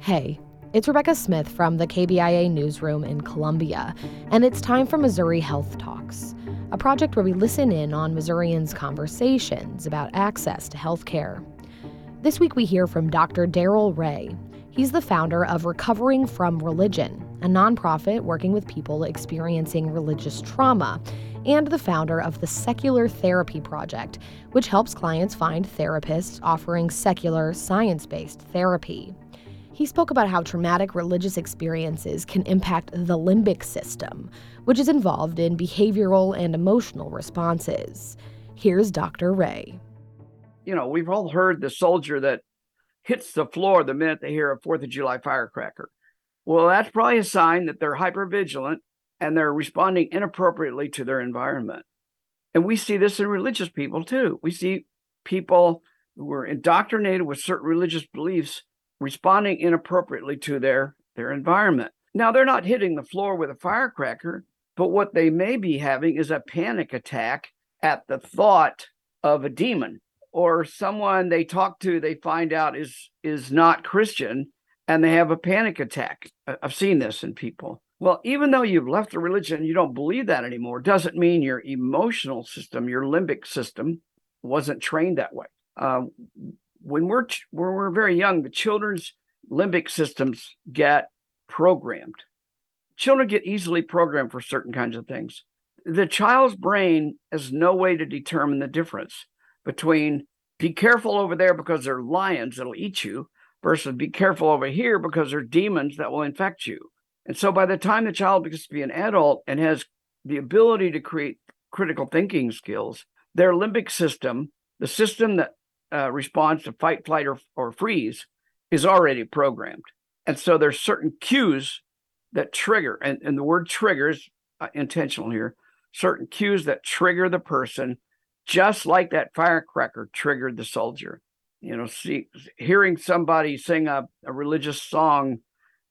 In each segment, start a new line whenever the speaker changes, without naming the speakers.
Hey, it's Rebecca Smith from the KBIA newsroom in Columbia, and it's time for Missouri Health Talks, a project where we listen in on Missourians' conversations about access to health care. This week we hear from Dr. Darrel Ray. He's the founder of Recovering from Religion, a nonprofit working with people experiencing religious trauma, and the founder of the Secular Therapy Project, which helps clients find therapists offering secular, science based therapy. He spoke about how traumatic religious experiences can impact the limbic system, which is involved in behavioral and emotional responses. Here's Dr. Ray.
You know, we've all heard the soldier that hits the floor the minute they hear a Fourth of July firecracker. Well, that's probably a sign that they're hypervigilant and they're responding inappropriately to their environment. And we see this in religious people too. We see people who are indoctrinated with certain religious beliefs responding inappropriately to their their environment. Now they're not hitting the floor with a firecracker, but what they may be having is a panic attack at the thought of a demon or someone they talk to they find out is is not Christian and they have a panic attack. I've seen this in people. Well, even though you've left the religion, you don't believe that anymore, doesn't mean your emotional system, your limbic system, wasn't trained that way. Uh, when we're when we're very young, the children's limbic systems get programmed. Children get easily programmed for certain kinds of things. The child's brain has no way to determine the difference between be careful over there because they're lions that'll eat you versus be careful over here because they're demons that will infect you. And so by the time the child gets to be an adult and has the ability to create critical thinking skills, their limbic system, the system that uh, responds to fight, flight, or, or freeze is already programmed. And so there's certain cues that trigger, and, and the word triggers uh, intentional here, certain cues that trigger the person, just like that firecracker triggered the soldier. You know, see, hearing somebody sing a, a religious song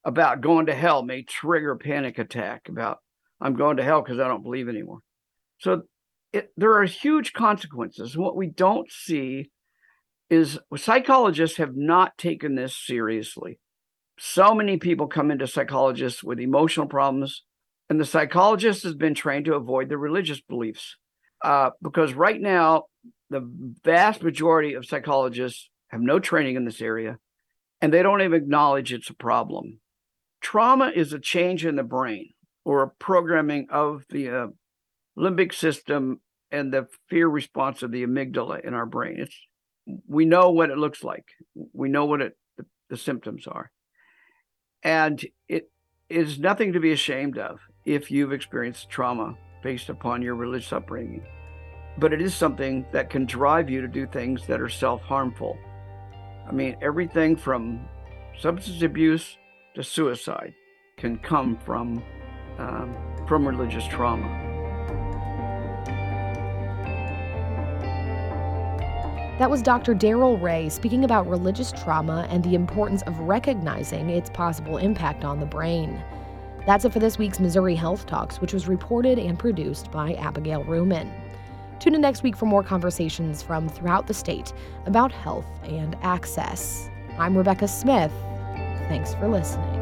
about going to hell may trigger panic attack about I'm going to hell because I don't believe anymore. So it, there are huge consequences. What we don't see is psychologists have not taken this seriously. So many people come into psychologists with emotional problems, and the psychologist has been trained to avoid the religious beliefs. Uh, because right now, the vast majority of psychologists have no training in this area, and they don't even acknowledge it's a problem. Trauma is a change in the brain or a programming of the uh, limbic system and the fear response of the amygdala in our brain. It's we know what it looks like. We know what it the, the symptoms are. And it is nothing to be ashamed of if you've experienced trauma based upon your religious upbringing. But it is something that can drive you to do things that are self harmful. I mean, everything from substance abuse to suicide can come from, um, from religious trauma.
That was Dr. Darrel Ray speaking about religious trauma and the importance of recognizing its possible impact on the brain. That's it for this week's Missouri Health Talks, which was reported and produced by Abigail Ruhman. Tune in next week for more conversations from throughout the state about health and access. I'm Rebecca Smith. Thanks for listening.